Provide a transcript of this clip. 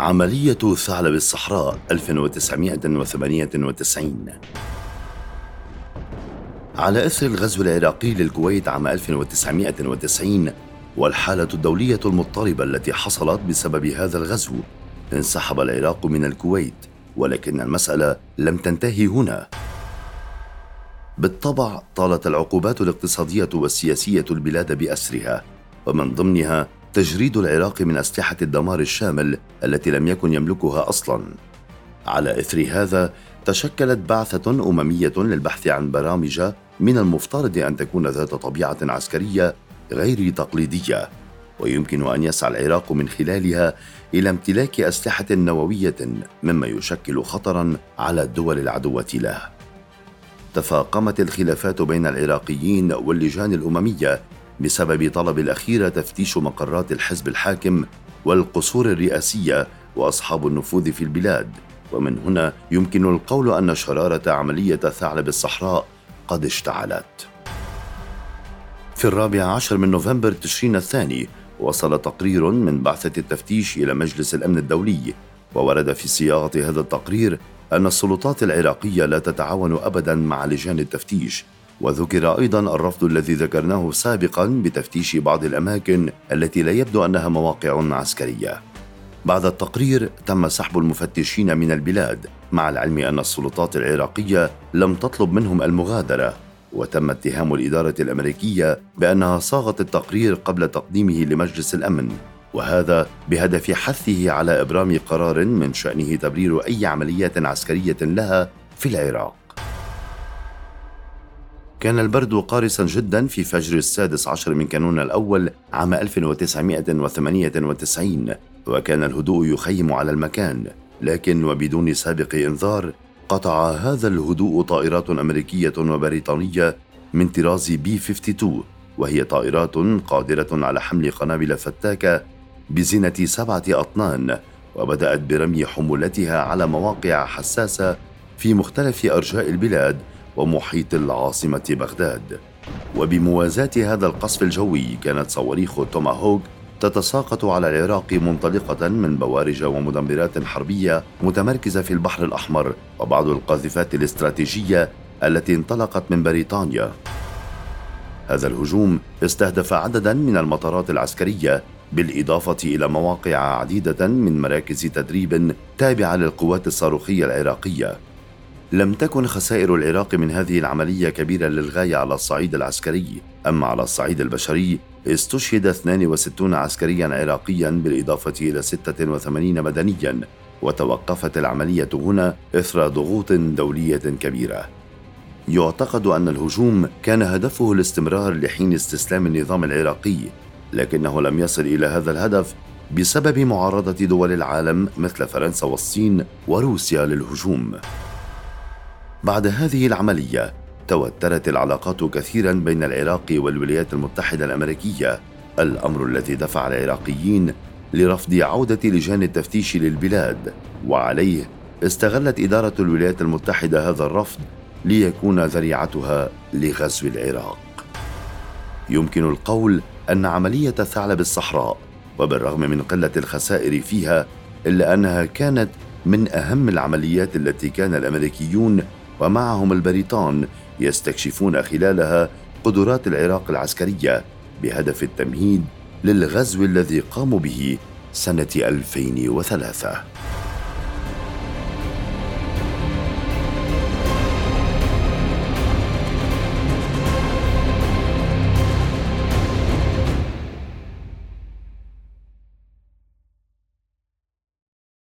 عملية ثعلب الصحراء 1998 على إثر الغزو العراقي للكويت عام 1990 والحالة الدولية المضطربة التي حصلت بسبب هذا الغزو انسحب العراق من الكويت ولكن المسألة لم تنتهي هنا. بالطبع طالت العقوبات الاقتصادية والسياسية البلاد بأسرها ومن ضمنها تجريد العراق من أسلحة الدمار الشامل التي لم يكن يملكها أصلا. على إثر هذا تشكلت بعثة أممية للبحث عن برامج من المفترض أن تكون ذات طبيعة عسكرية غير تقليدية ويمكن أن يسعى العراق من خلالها إلى امتلاك أسلحة نووية مما يشكل خطرا على الدول العدوه له تفاقمت الخلافات بين العراقيين واللجان الأممية بسبب طلب الأخير تفتيش مقرات الحزب الحاكم والقصور الرئاسية وأصحاب النفوذ في البلاد. ومن هنا يمكن القول أن شرارة عملية ثعلب الصحراء قد اشتعلت. في الرابع عشر من نوفمبر تشرين الثاني وصل تقرير من بعثة التفتيش إلى مجلس الأمن الدولي وورد في صياغة هذا التقرير أن السلطات العراقية لا تتعاون أبدا مع لجان التفتيش وذكر أيضا الرفض الذي ذكرناه سابقا بتفتيش بعض الأماكن التي لا يبدو أنها مواقع عسكرية. بعد التقرير تم سحب المفتشين من البلاد مع العلم أن السلطات العراقية لم تطلب منهم المغادرة وتم اتهام الإدارة الأمريكية بأنها صاغت التقرير قبل تقديمه لمجلس الأمن وهذا بهدف حثه على إبرام قرار من شأنه تبرير أي عمليات عسكرية لها في العراق. كان البرد قارسا جدا في فجر السادس عشر من كانون الأول عام 1998 وكان الهدوء يخيم على المكان لكن وبدون سابق إنذار قطع هذا الهدوء طائرات أمريكية وبريطانية من طراز بي 52 وهي طائرات قادرة على حمل قنابل فتاكة بزنة سبعة أطنان وبدأت برمي حمولتها على مواقع حساسة في مختلف أرجاء البلاد ومحيط العاصمة بغداد وبموازاة هذا القصف الجوي كانت صواريخ توماهوك تتساقط على العراق منطلقة من بوارج ومدمرات حربية متمركزة في البحر الأحمر وبعض القاذفات الاستراتيجية التي انطلقت من بريطانيا. هذا الهجوم استهدف عددا من المطارات العسكرية بالإضافة إلى مواقع عديدة من مراكز تدريب تابعة للقوات الصاروخية العراقية لم تكن خسائر العراق من هذه العملية كبيرة للغاية على الصعيد العسكري، أما على الصعيد البشري استشهد 62 عسكريا عراقيا بالإضافة إلى 86 مدنيا، وتوقفت العملية هنا إثر ضغوط دولية كبيرة. يعتقد أن الهجوم كان هدفه الاستمرار لحين استسلام النظام العراقي، لكنه لم يصل إلى هذا الهدف بسبب معارضة دول العالم مثل فرنسا والصين وروسيا للهجوم. بعد هذه العملية توترت العلاقات كثيرا بين العراق والولايات المتحدة الأمريكية. الأمر الذي دفع العراقيين لرفض عودة لجان التفتيش للبلاد. وعليه استغلت إدارة الولايات المتحدة هذا الرفض ليكون ذريعتها لغزو العراق. يمكن القول أن عملية ثعلب الصحراء وبالرغم من قلة الخسائر فيها إلا أنها كانت من أهم العمليات التي كان الأمريكيون ومعهم البريطان يستكشفون خلالها قدرات العراق العسكرية بهدف التمهيد للغزو الذي قاموا به سنة 2003